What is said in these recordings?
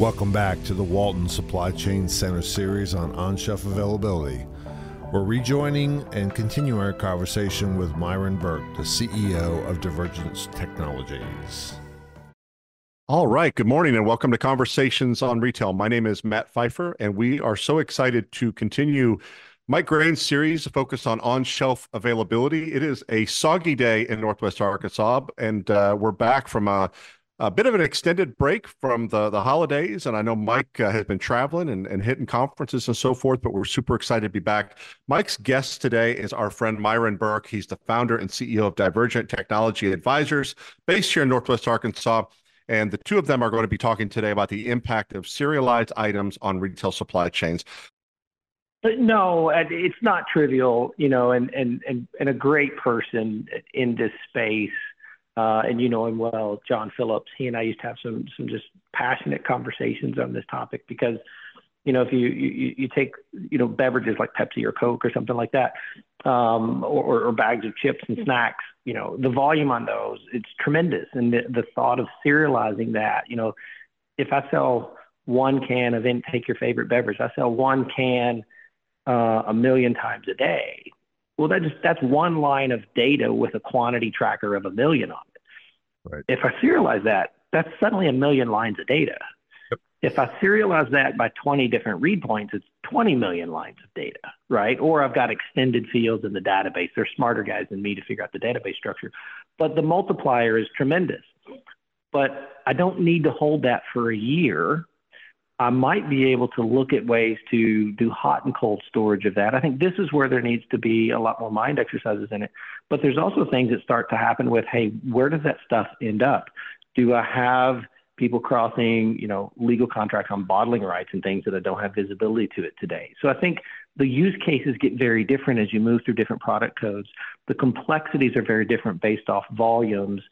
Welcome back to the Walton Supply Chain Center series on on shelf availability. We're rejoining and continuing our conversation with Myron Burke, the CEO of Divergence Technologies. All right. Good morning and welcome to Conversations on Retail. My name is Matt Pfeiffer, and we are so excited to continue Mike Graen's series focused on on shelf availability. It is a soggy day in Northwest Arkansas, and uh, we're back from a a bit of an extended break from the, the holidays. And I know Mike uh, has been traveling and, and hitting conferences and so forth, but we're super excited to be back. Mike's guest today is our friend Myron Burke. He's the founder and CEO of Divergent Technology Advisors, based here in Northwest Arkansas. And the two of them are going to be talking today about the impact of serialized items on retail supply chains. But no, it's not trivial, you know, and, and, and, and a great person in this space uh, and you know him well, John Phillips. He and I used to have some some just passionate conversations on this topic because, you know, if you you, you take you know beverages like Pepsi or Coke or something like that, um, or, or bags of chips and snacks, you know, the volume on those it's tremendous, and the the thought of serializing that, you know, if I sell one can of in take your favorite beverage, I sell one can uh, a million times a day well, that just that's one line of data with a quantity tracker of a million on it. Right. If I serialize that, that's suddenly a million lines of data. Yep. If I serialize that by 20 different read points, it's 20 million lines of data, right? Or I've got extended fields in the database. They're smarter guys than me to figure out the database structure. But the multiplier is tremendous. But I don't need to hold that for a year I might be able to look at ways to do hot and cold storage of that. I think this is where there needs to be a lot more mind exercises in it. But there's also things that start to happen with, hey, where does that stuff end up? Do I have people crossing, you know, legal contracts on bottling rights and things that I don't have visibility to it today? So I think the use cases get very different as you move through different product codes. The complexities are very different based off volumes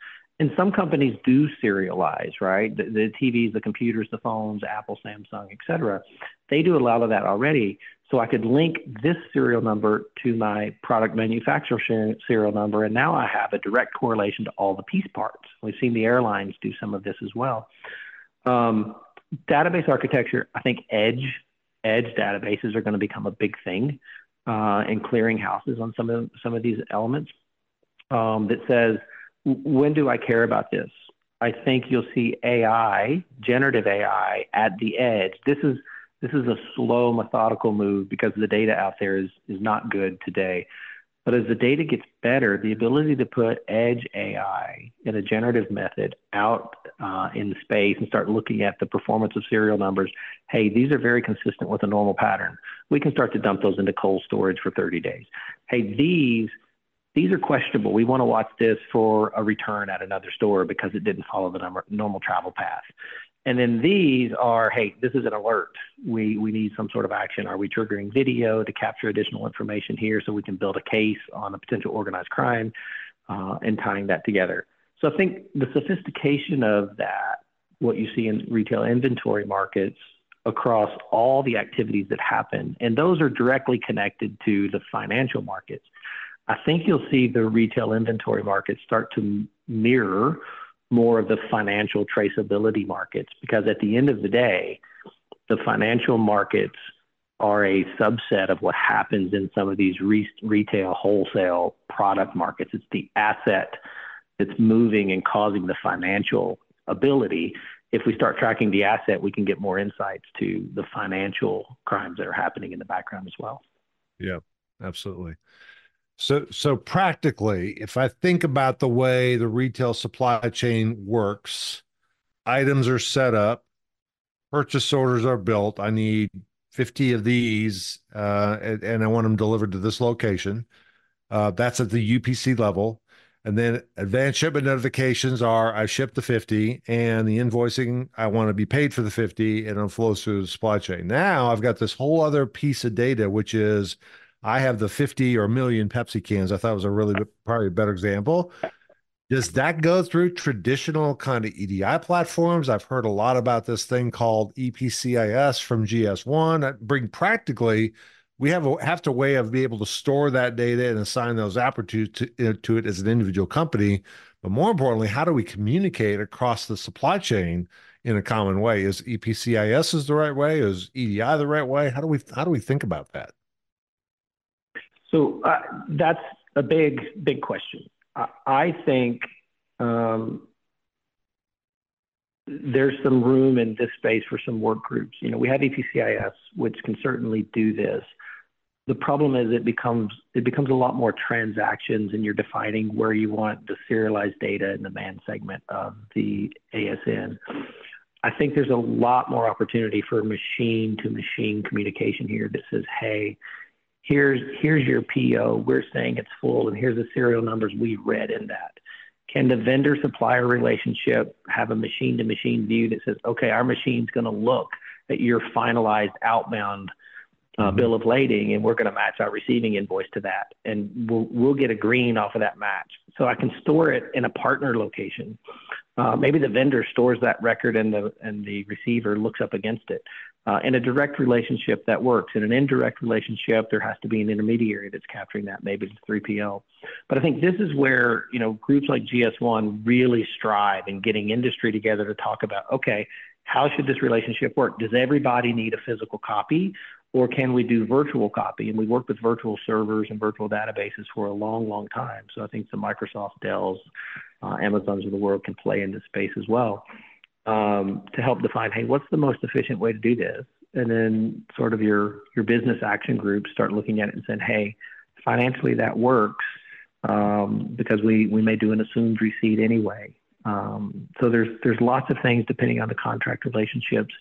and some companies do serialize, right? The, the, TVs, the computers, the phones, Apple, Samsung, et cetera. They do a lot of that already. So I could link this serial number to my product manufacturer serial number, and now I have a direct correlation to all the piece parts. We've seen the airlines do some of this as well. Um, database architecture, I think edge edge databases are going to become a big thing uh, in clearinghouses on some of some of these elements um, that says when do I care about this? I think you'll see AI, generative AI, at the edge. This is this is a slow, methodical move because the data out there is is not good today. But as the data gets better, the ability to put edge AI in a generative method out uh, in space and start looking at the performance of serial numbers, hey, these are very consistent with a normal pattern. We can start to dump those into cold storage for 30 days. Hey, these these are questionable. We want to watch this for a return at another store because it didn't follow the number, normal travel path. And then these are, hey, this is an alert. We, we need some sort of action. Are we triggering video to capture additional information here so we can build a case on a potential organized crime uh, and tying that together? So I think the sophistication of that, what you see in retail inventory markets across all the activities that happen, and those are directly connected to the financial markets. I think you'll see the retail inventory market start to mirror more of the financial traceability markets because at the end of the day, the financial markets are a subset of what happens in some of these re- retail wholesale product markets. It's the asset that's moving and causing the financial ability. If we start tracking the asset, we can get more insights to the financial crimes that are happening in the background as well. Yeah, absolutely. So, so practically, if I think about the way the retail supply chain works, items are set up, purchase orders are built. I need 50 of these, uh, and, and, I want them delivered to this location. Uh, that's at the UPC level. And then advanced shipment notifications are I shipped the 50 and the invoicing, I want to be paid for the 50 and it flows through the supply chain. Now I've got this whole other piece of data, which is I have the 50 or million Pepsi cans. I thought was a really probably a better example. Does that go through traditional kind of EDI platforms? I've heard a lot about this thing called EPCIS from GS1. That bring practically, we have a have to way of be able to store that data and assign those attributes to, uh, to it as an individual company. But more importantly, how do we communicate across the supply chain in a common way. Is EPCIS is the right way? Is EDI the right way? How do we how do we think about that? So uh, that's a big big question. I, I think um, there's some room in this space for some work groups. You know, we have EPCIS, which can certainly do this. The problem is it becomes it becomes a lot more transactions, and you're defining where you want the serialized data in the man segment of the ASN. I think there's a lot more opportunity for machine to machine communication here that says, hey, here's here's your PO. We're saying it's full, and here's the serial numbers we read in that. Can the vendor supplier relationship have a machine to machine view that says, okay, our machine's going to look at your finalized outbound uh, mm-hmm. bill of lading, and we're going to match our receiving invoice to that, and we'll we'll get a green off of that match. So I can store it in a partner location. Uh, maybe the vendor stores that record, and the and the receiver looks up against it. Uh, in a direct relationship, that works. In an indirect relationship, there has to be an intermediary that's capturing that. Maybe it's 3PL. But I think this is where you know groups like GS1 really strive in getting industry together to talk about okay, how should this relationship work? Does everybody need a physical copy, or can we do virtual copy? And we worked with virtual servers and virtual databases for a long, long time. So I think the Microsoft, Dells, uh, Amazons of the world can play in this space as well um, to help define, hey, what's the most efficient way to do this? And then sort of your your business action groups start looking at it and saying, hey, financially that works um, because we we may do an assumed receipt anyway. Um, so there's there's lots of things depending on the contract relationships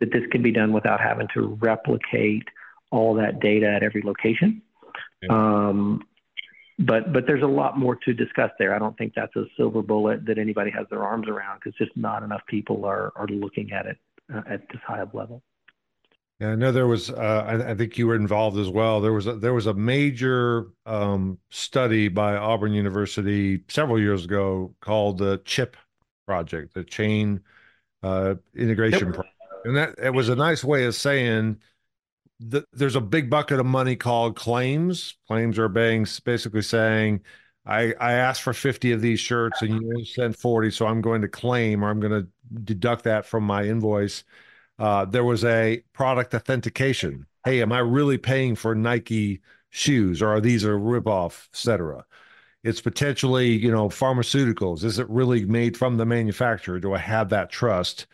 that this can be done without having to replicate all that data at every location. Um, but but there's a lot more to discuss there. I don't think that's a silver bullet that anybody has their arms around because just not enough people are are looking at it uh, at this high of level. Yeah, I know there was. Uh, I, I, think you were involved as well. There was a, there was a major um, study by Auburn University several years ago called the CHIP project, the Chain uh, Integration yep. Project, and that it was a nice way of saying that there's a big bucket of money called claims. Claims are being basically saying, I, I asked for 50 of these shirts and you sent 40, so I'm going to claim or I'm going to deduct that from my invoice. Uh, there was a product authentication. Hey, am I really paying for Nike shoes or are these a ripoff, et cetera? It's potentially, you know, pharmaceuticals. Is it really made from the manufacturer? Do I have that trust?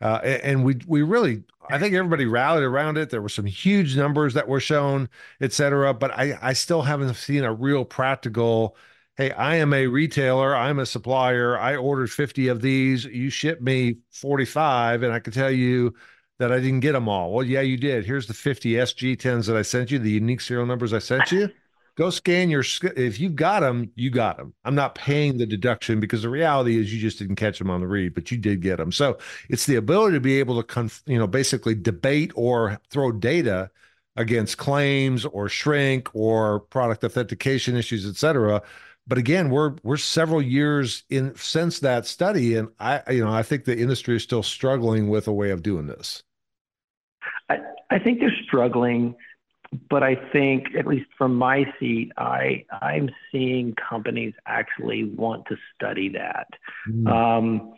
Uh, and we we really I think everybody rallied around it. There were some huge numbers that were shown, et cetera. But I I still haven't seen a real practical. Hey, I am a retailer. I'm a supplier. I ordered 50 of these. You shipped me 45, and I can tell you that I didn't get them all. Well, yeah, you did. Here's the 50 SGTINs that I sent you, the unique serial numbers I sent you go scan your if you've got them you got them i'm not paying the deduction because the reality is you just didn't catch them on the read but you did get them so it's the ability to be able to conf, you know basically debate or throw data against claims or shrink or product authentication issues et cetera. But again we're we're several years in since that study and i you know i think the industry is still struggling with a way of doing this. I, I think they're struggling but I think, at least from my seat, I I'm seeing companies actually want to study that, mm. um,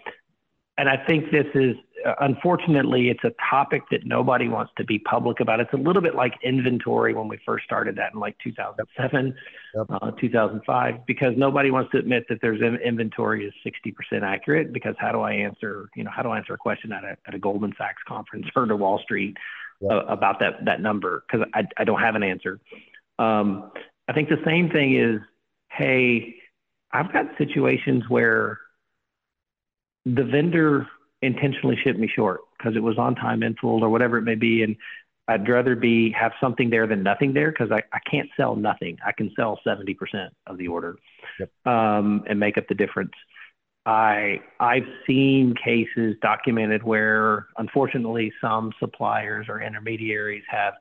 and I think this is unfortunately it's a topic that nobody wants to be public about. It's a little bit like inventory when we first started that in like 2007, yep. uh, 2005, because nobody wants to admit that there's inventory is 60% accurate. Because how do I answer, you know, how do I answer a question at a at a Goldman Sachs conference or to Wall Street? Yeah. uh, about that that number because I, I don't have an answer. Um, I think the same thing is, hey, I've got situations where the vendor intentionally shipped me short because it was on time in full or whatever it may be, and I'd rather be have something there than nothing there because I, I can't sell nothing. I can sell 70% of the order yep. um, and make up the difference. I I've seen cases documented where unfortunately some suppliers or intermediaries have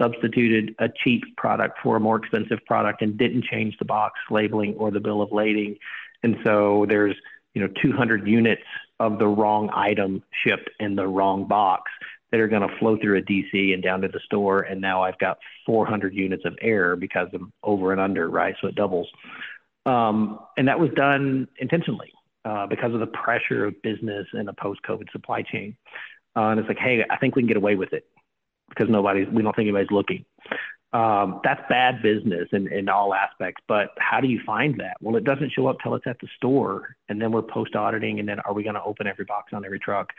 substituted a cheap product for a more expensive product and didn't change the box labeling or the bill of lading. And so there's, you know, 200 units of the wrong item shipped in the wrong box that are going to flow through a DC and down to the store. And now I've got 400 units of error because I'm over and under, right? So it doubles. Um, and that was done intentionally. Uh, because of the pressure of business and a post-COVID supply chain. Uh, and it's like, hey, I think we can get away with it because nobody's, we don't think anybody's looking. Um, that's bad business in, in all aspects. But how do you find that? Well, it doesn't show up till it's at the store, and then we're post auditing, and then are we going to open every box on every truck?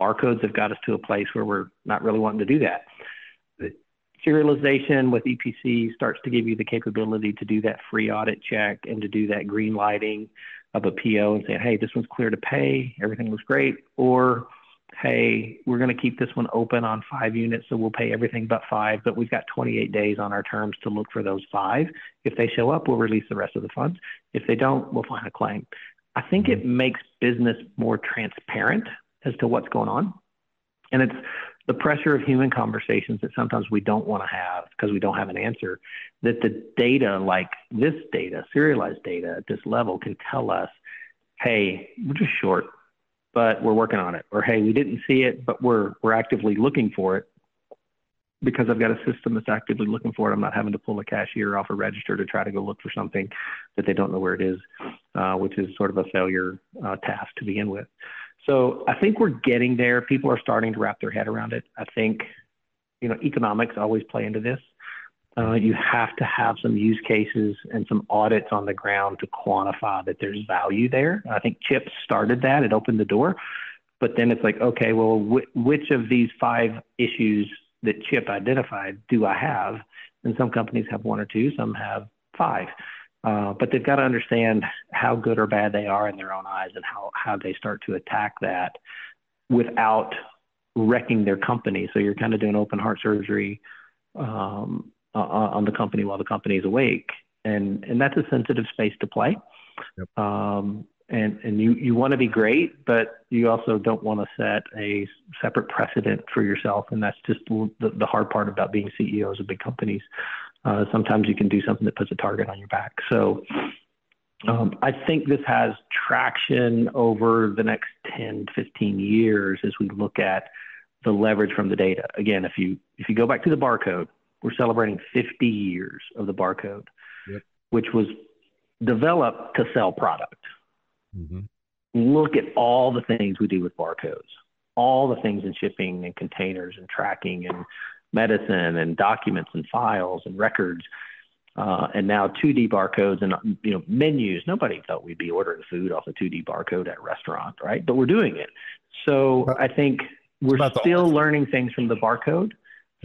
Barcodes have got us to a place where we're not really wanting to do that. Serialization with EPC starts to give you the capability to do that free audit check and to do that green lighting of a PO and say, hey, this one's clear to pay, everything looks great, or hey, we're going to keep this one open on five units, so we'll pay everything but five, but we've got 28 days on our terms to look for those five. If they show up, we'll release the rest of the funds. If they don't, we'll file a claim. I think it mm-hmm. makes business more transparent as to what's going on. And it's the pressure of human conversations that sometimes we don't want to have because we don't have an answer. That the data, like this data, serialized data at this level, can tell us, hey, we're just short but we're working on it. Or hey, we didn't see it, but we're we're actively looking for it because I've got a system that's actively looking for it. I'm not having to pull a cashier off a register to try to go look for something that they don't know where it is, uh, which is sort of a failure uh, task to begin with. So I think we're getting there. People are starting to wrap their head around it. I think, you know, economics always play into this. Uh, you have to have some use cases and some audits on the ground to quantify that there's value there. I think CHIP started that, it opened the door. But then it's like, okay, well, wh- which of these five issues that CHIP identified do I have? And some companies have one or two, some have five. Uh, but they've got to understand how good or bad they are in their own eyes and how, how they start to attack that without wrecking their company. So you're kind of doing open heart surgery um, uh, on the company while the company is awake, and and that's a sensitive space to play. Yep. Um, and and you you want to be great, but you also don't want to set a separate precedent for yourself, and that's just the, the hard part about being CEOs of big companies. Uh, sometimes you can do something that puts a target on your back. So. Um, I think this has traction over the next 10, 15 years as we look at the leverage from the data. Again, if you if you go back to the barcode, we're celebrating 50 years of the barcode, yep. which was developed to sell product. Mm-hmm. Look at all the things we do with barcodes, all the things in shipping and containers and tracking and medicine and documents and files and records. Uh, and now 2D barcodes and you know menus. Nobody thought we'd be ordering food off a 2D barcode at a restaurant, right? But we're doing it. So I think we're still learning things from the barcode,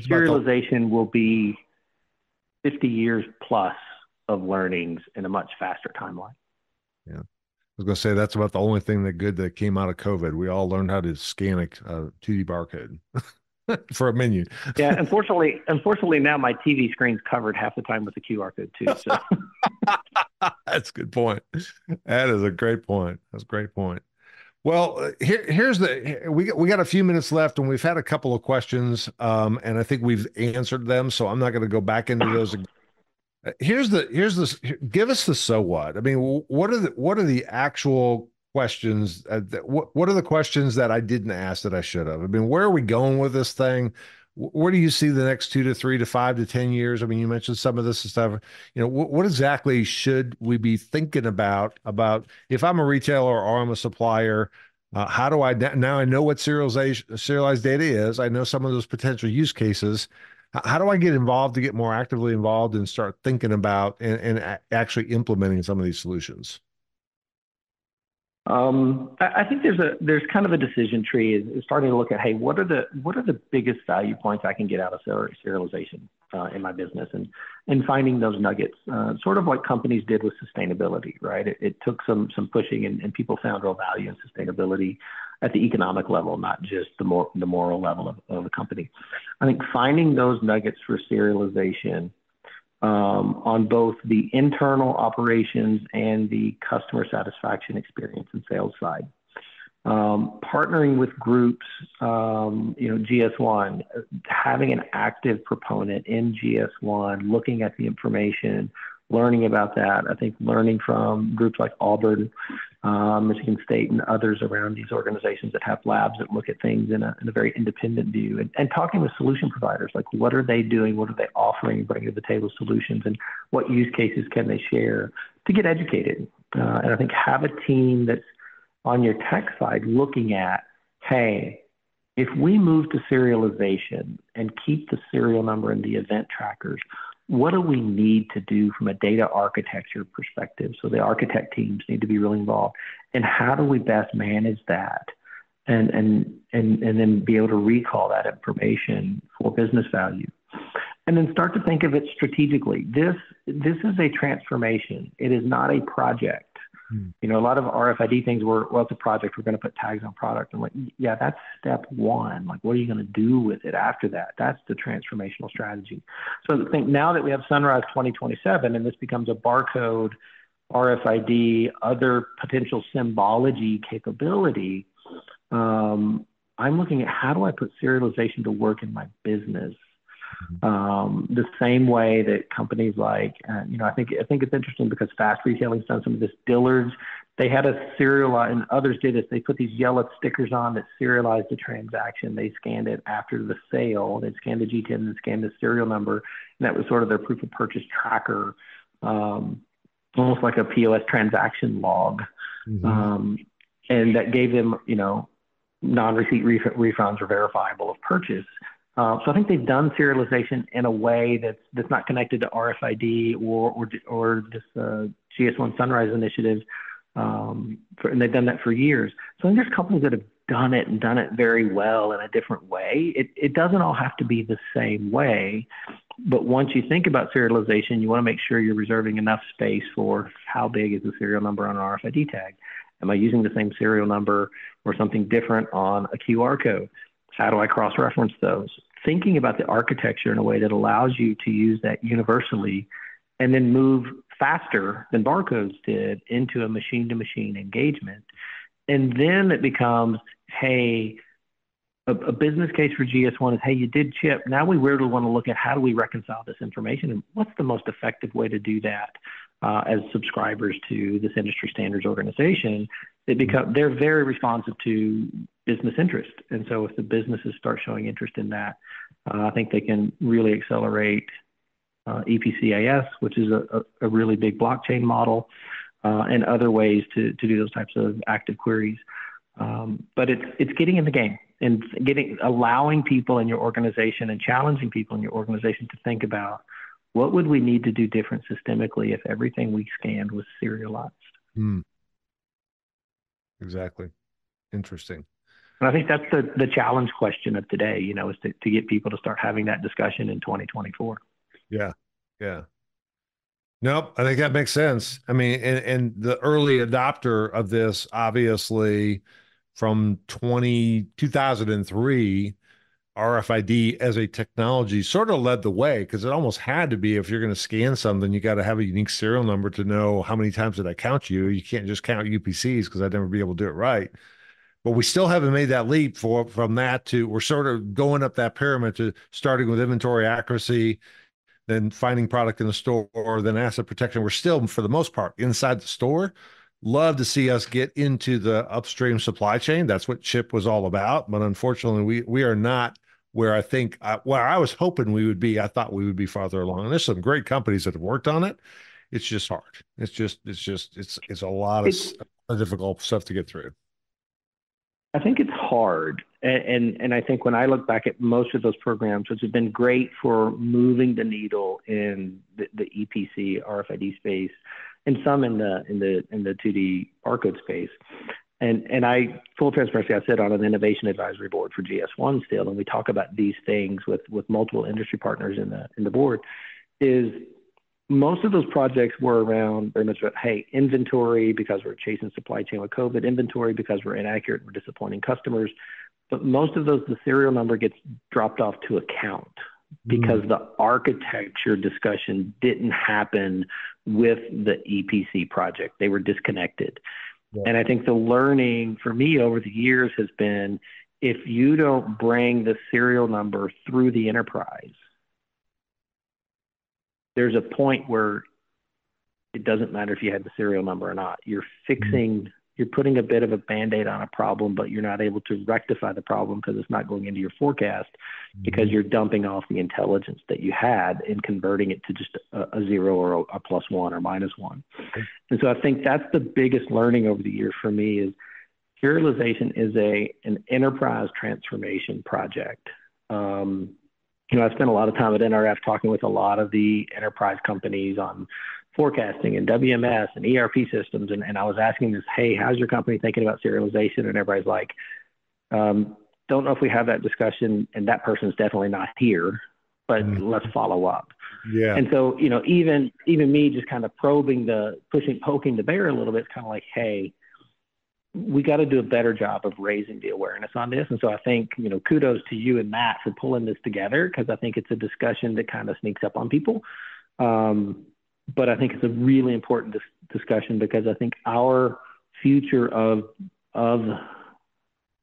serialization will be 50 years plus of learnings in a much faster timeline. Yeah. I was going to say that's about the only thing that good that came out of COVID. We all learned how to scan a 2D barcode for a menu. yeah, unfortunately, unfortunately now my TV screen's covered half the time with the QR code too. So that's a good point. That is a great point. That's a great point. Well, uh, here, here's the we we got a few minutes left, and we've had a couple of questions, um, and I think we've answered them. So I'm not going to go back into those. Uh, here's the here's the give us the so what. I mean, what are the what are the actual questions? Uh, that, what what are the questions that I didn't ask that I should have? I mean, where are we going with this thing? where do you see the next two to three to five to ten years? I mean, you mentioned some of this stuff. You know, what, what exactly should we be thinking about? About if I'm a retailer or I'm a supplier, uh, how do I now? I know what serialization serialized data is. I know some of those potential use cases. How do I get involved to get more actively involved and start thinking about and, and actually implementing some of these solutions? Um, I, think there's a there's kind of a decision tree is, is, starting to look at hey what are the what are the biggest value points I can get out of serialization uh, in my business? And and finding those nuggets uh, sort of like companies did with sustainability right? It, it took some some pushing and, and, people found real value in sustainability at the economic level not just the more the moral level of, of the company. I think finding those nuggets for serialization um, on both the internal operations and the customer satisfaction experience and sales side. Um, partnering with groups, um, you know, GS1, having an active proponent in GS1, looking at the information, learning about that. I think learning from groups like Auburn, uh, Michigan State, and others around these organizations that have labs that look at things in a, in a very independent view, and, and talking with solution providers, like what are they doing, what are they offering, bringing to the table solutions, and what use cases can they share to get educated. Uh, and I think have a team that's on your tech side looking at, hey, if we move to serialization and keep the serial number in the event trackers, what do we need to do from a data architecture perspective? So the architect teams need to be really involved. And how do we best manage that? And, and, and, and then be able to recall that information for business value. And then start to think of it strategically. This, this is a transformation. It is not a project. Hmm. You know, a lot of RFID things were, well, it's a project. We're going to put tags on product. I'm like, yeah, that's step one. Like, what are you going to do with it after that? That's the transformational strategy. So I think now that we have Sunrise 2027 and this becomes a barcode, RFID, other potential symbology capability, um, I'm looking at how do I put serialization to work in my business. Um, the same way that companies like, uh, you know, I think I think it's interesting because fast retailing's done some of this. Dillard's, they had a serial, and others did this. They put these yellow stickers on that serialized the transaction. They scanned it after the sale. They scanned the GTIN and scanned the serial number, and that was sort of their proof of purchase tracker, um, almost like a POS transaction log. Mm-hmm. Um, and that gave them, you know, non-receipt ref- refunds or verifiable of purchase. Uh, so I think they've done serialization in a way that's that's not connected to RFID or or, or this uh, GS1 Sunrise initiative, um, for, and they've done that for years. So I think there's companies that have done it and done it very well in a different way. It it doesn't all have to be the same way, but once you think about serialization, you want to make sure you're reserving enough space for how big is the serial number on an RFID tag. Am I using the same serial number or something different on a QR code? How do I cross reference those? Thinking about the architecture in a way that allows you to use that universally and then move faster than barcodes did into a machine to machine engagement. And then it becomes, hey, a, a, business case for GS1 is, hey, you did chip. Now we really want to look at how do we reconcile this information and what's the most effective way to do that uh, as subscribers to this industry standards organization. They become they're very responsive to business interest, and so if the businesses start showing interest in that, uh, I think they can really accelerate uh, EPCIS, which is a, a, really big blockchain model, uh, and other ways to, to do those types of active queries. Um, but it's it's getting in the game and getting allowing people in your organization and challenging people in your organization to think about what would we need to do different systemically if everything we scanned was serialized. Hmm. Exactly. Interesting. And I think that's the, the challenge question of today, you know, is to, to get people to start having that discussion in 2024. Yeah. Yeah. Nope. I think that makes sense. I mean, and, and the early adopter of this, obviously from 20, 2003, RFID as a technology sort of led the way because it almost had to be if you're going to scan something, you got to have a unique serial number to know how many times did I count you. You can't just count UPCs because I'd never be able to do it right but we still haven't made that leap for from that to we're sort of going up that pyramid to starting with inventory accuracy then finding product in the store or then asset protection. We're still for the most part inside the store. Love to see us get into the upstream supply chain. That's what chip was all about. But unfortunately we we are not where i think uh, where i was hoping we would be. I thought we would be farther along. And there's some great companies that have worked on it. It's just hard. It's just it's just it's it's a lot of, of difficult stuff to get through I think it's hard. And, and, and I think when I look back at most of those programs, which have been great for moving the needle in the, the EPC RFID space, and some in the in the in the 2D barcode space. And and I full transparency, I sit on an innovation advisory board for GS1 still, and we talk about these things with with multiple industry partners in the in the board. Is most of those projects were around very much about, hey, inventory because we're chasing supply chain with COVID, inventory because we're inaccurate, we're disappointing customers. But most of those, the serial number gets dropped off to account because mm. the architecture discussion didn't happen with the EPC project. They were disconnected. Yeah. And I think the learning for me over the years has been if you don't bring the serial number through the enterprise, there's a point where it doesn't matter if you had the serial number or not. You're fixing, mm-hmm. you're putting a bit of a band aid on a problem, but you're not able to rectify the problem because it's not going into your forecast mm-hmm. because you're dumping off the intelligence that you had and converting it to just a, a zero or a, a plus one or minus one. And so I think that's the biggest learning over the years for me is serialization is a an enterprise transformation project. Um, you know, I spent a lot of time at NRF talking with a lot of the enterprise companies on forecasting and WMS and ERP systems, and, and I was asking this, hey, how's your company thinking about serialization? And everybody's like, um, don't know if we have that discussion, and that person's definitely not here, but mm-hmm. let's follow up. Yeah. And so, you know, even even me just kind of probing the pushing, poking the bear a little bit, it's kind of like, hey, we got to do a better job of raising the awareness on this. And so I think, you know, kudos to you and Matt for pulling this together because I think it's a discussion that kind of sneaks up on people. Um, but I think it's a really important dis- discussion because I think our future of of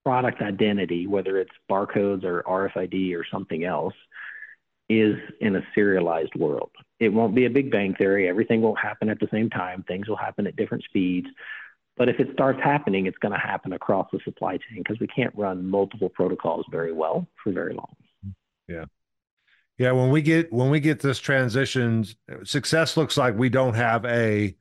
product identity, whether it's barcodes or RFID or something else, is in a serialized world. It won't be a big bang theory. Everything won't happen at the same time. Things will happen at different speeds. But if it starts happening, it's going to happen across the supply chain because we can't run multiple protocols very well for very long. Yeah. Yeah, when we get when we get this transition, success looks like we don't have a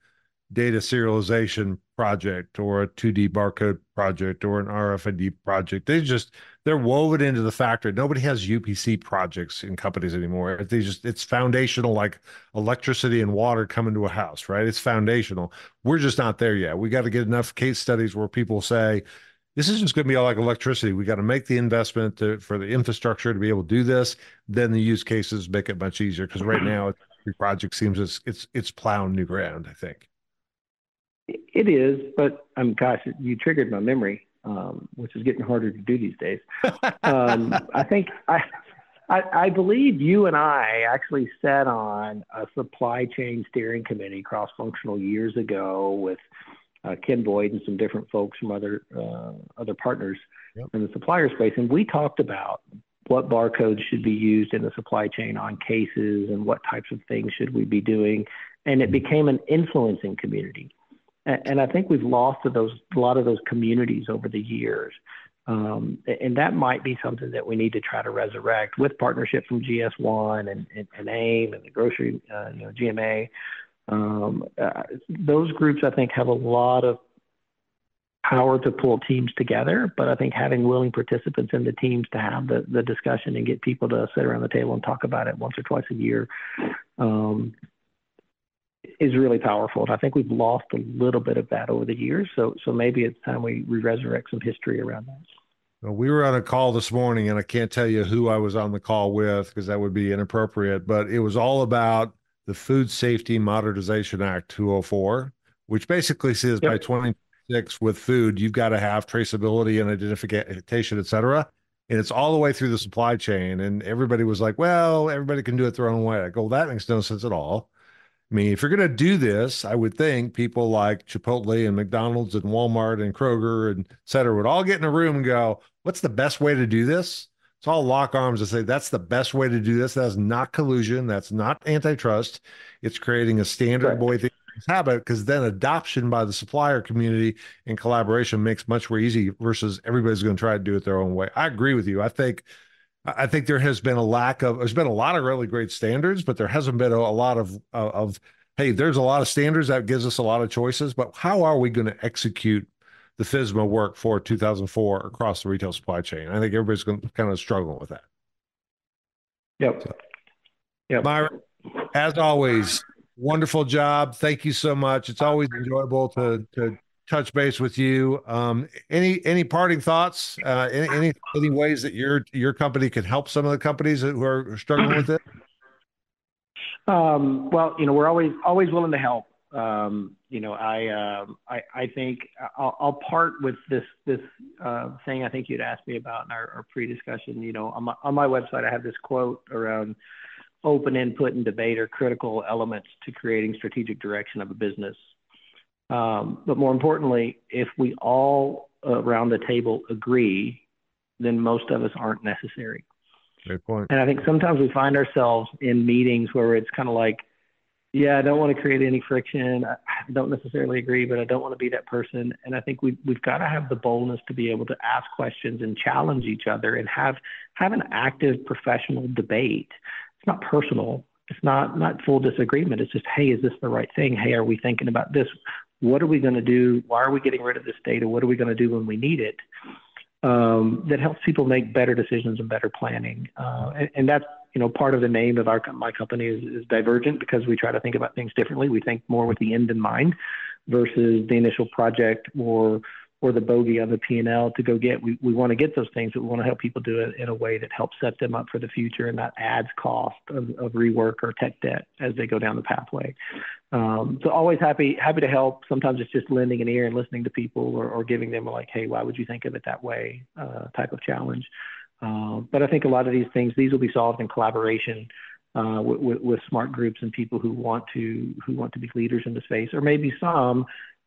data serialization project or a 2D barcode project or an RFID project. They just they're woven into the factory. Nobody has UPC projects in companies anymore. They just it's foundational like electricity and water come into a house, right? It's foundational. We're just not there yet. We got to get enough case studies where people say this is just going to be all like electricity. We got to make the investment to, for the infrastructure to be able to do this. Then the use cases make it much easier because right now every project seems it's it's it's plowing new ground. I think. It is, but um, gosh, you triggered my memory, um, which is getting harder to do these days. Um, I think I, I, I believe you and I actually sat on a supply chain steering committee, cross-functional, years ago with uh, Ken Boyd and some different folks from other uh, other partners yep. in the supplier space, and we talked about what barcodes should be used in the supply chain on cases and what types of things should we be doing, and it became an influencing community and I think we've lost those a lot of those communities over the years. Um, and that might be something that we need to try to resurrect with partnership from GS1 and, and, and AIM and the grocery, uh, you know, GMA. Um, uh, those groups, I think, have a lot of power to pull teams together, but I think having willing participants in the teams to have the, the discussion and get people to sit around the table and talk about it once or twice a year um, is really powerful. And I think we've lost a little bit of that over the years. So so maybe it's time we, we resurrect some history around that. Well, we were on a call this morning, and I can't tell you who I was on the call with because that would be inappropriate. But it was all about the Food Safety Modernization Act 204, which basically says yep. by 26 with food, you've got to have traceability and identification, et cetera. And it's all the way through the supply chain. And everybody was like, well, everybody can do it their own way. I go, well, that makes no sense at all I mean, if you're going to do this, I would think people like Chipotle and McDonald's and Walmart and Kroger and et cetera would all get in a room and go, what's the best way to do this? It's all lock arms and say, that's the best way to do this. That's not collusion. That's not antitrust. It's creating a standard right. way things happen because then adoption by the supplier community and collaboration makes much more easy versus everybody's going to try to do it their own way. I agree with you. I think I think there has been a lack of. There's been a lot of really great standards, but there hasn't been a, a lot of of. Hey, there's a lot of standards that gives us a lot of choices, but how are we going to execute the FSMA work for 2004 across the retail supply chain? I think everybody's going to kind of struggle with that. Yep. So, yep. Myron, as always, wonderful job. Thank you so much. It's always enjoyable to to touch base with you. Um, any any parting thoughts? Uh, any, any, any ways that your your company can help some of the companies who are struggling with it? Um, well, you know, we're always always willing to help. Um, you know, I, um, I I think I'll, I'll part with this this uh, thing. I think you'd asked me about in our, our pre-discussion. You know, on my on my website, I have this quote around open input and debate are critical elements to creating strategic direction of a business. Um, but more importantly, if we all around the table agree, then most of us aren't necessary. Great point. And I think sometimes we find ourselves in meetings where it's kind of like, yeah, I don't want to create any friction. I don't necessarily agree, but I don't want to be that person. And I think we, we've got to have the boldness to be able to ask questions and challenge each other and have have an active professional debate. It's not personal. It's not not full disagreement. It's just, hey, is this the right thing? Hey, are we thinking about this? What are we going to do? Why are we getting rid of this data? What are we going to do when we need it? Um, that helps people make better decisions and better planning. Uh, and, and, that's you know part of the name of our my company is, is Divergent because we try to think about things differently. We think more with the end in mind versus the initial project or or the bogey on the P&L to go get. We, we want to get those things, but we want to help people do it in a way that helps set them up for the future and that adds cost of, of rework or tech debt as they go down the pathway. Um, so always happy happy to help. Sometimes it's just lending an ear and listening to people or, or giving them like, hey, why would you think of it that way uh, type of challenge. Uh, but I think a lot of these things, these will be solved in collaboration uh, with, with, smart groups and people who want to who want to be leaders in the space, or maybe some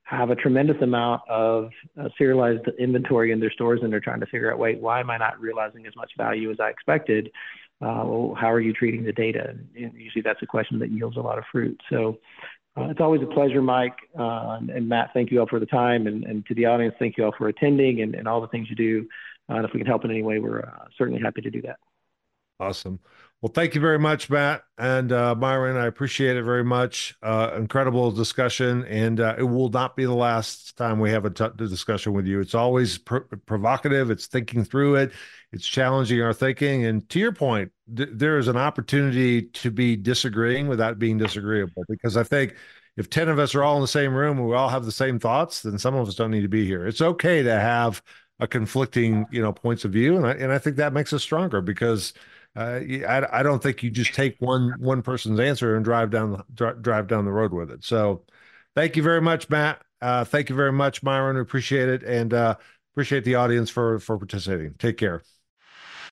have a tremendous amount of uh, serialized inventory in their stores and they're trying to figure out, wait, why am I not realizing as much value as I expected? Uh, well, how are you treating the data? And, usually that's a question that yields a lot of fruit. So uh, it's always a pleasure, Mike. Uh, and, and, Matt, thank you all for the time. And, and, to the audience, thank you all for attending and, and all the things you do. Uh, and if we can help in any way, we're uh, certainly happy to do that. Awesome. Well, thank you very much, Matt and uh, Myron. I appreciate it very much. Uh, incredible discussion, and uh, it will not be the last time we have a discussion with you. It's always pr- provocative. It's thinking through it. It's challenging our thinking. And to your point, th- there is an opportunity to be disagreeing without being disagreeable. Because I think if ten of us are all in the same room we all have the same thoughts, then some of us don't need to be here. It's okay to have a conflicting, you know, points of view, and I and I think that makes us stronger because uh, I, I don't think you just take one one person's answer and drive down the drive down the road with it. So, thank you very much, Matt. Uh, thank you very much, Myron. Appreciate it, and uh, appreciate the audience for for participating. Take care.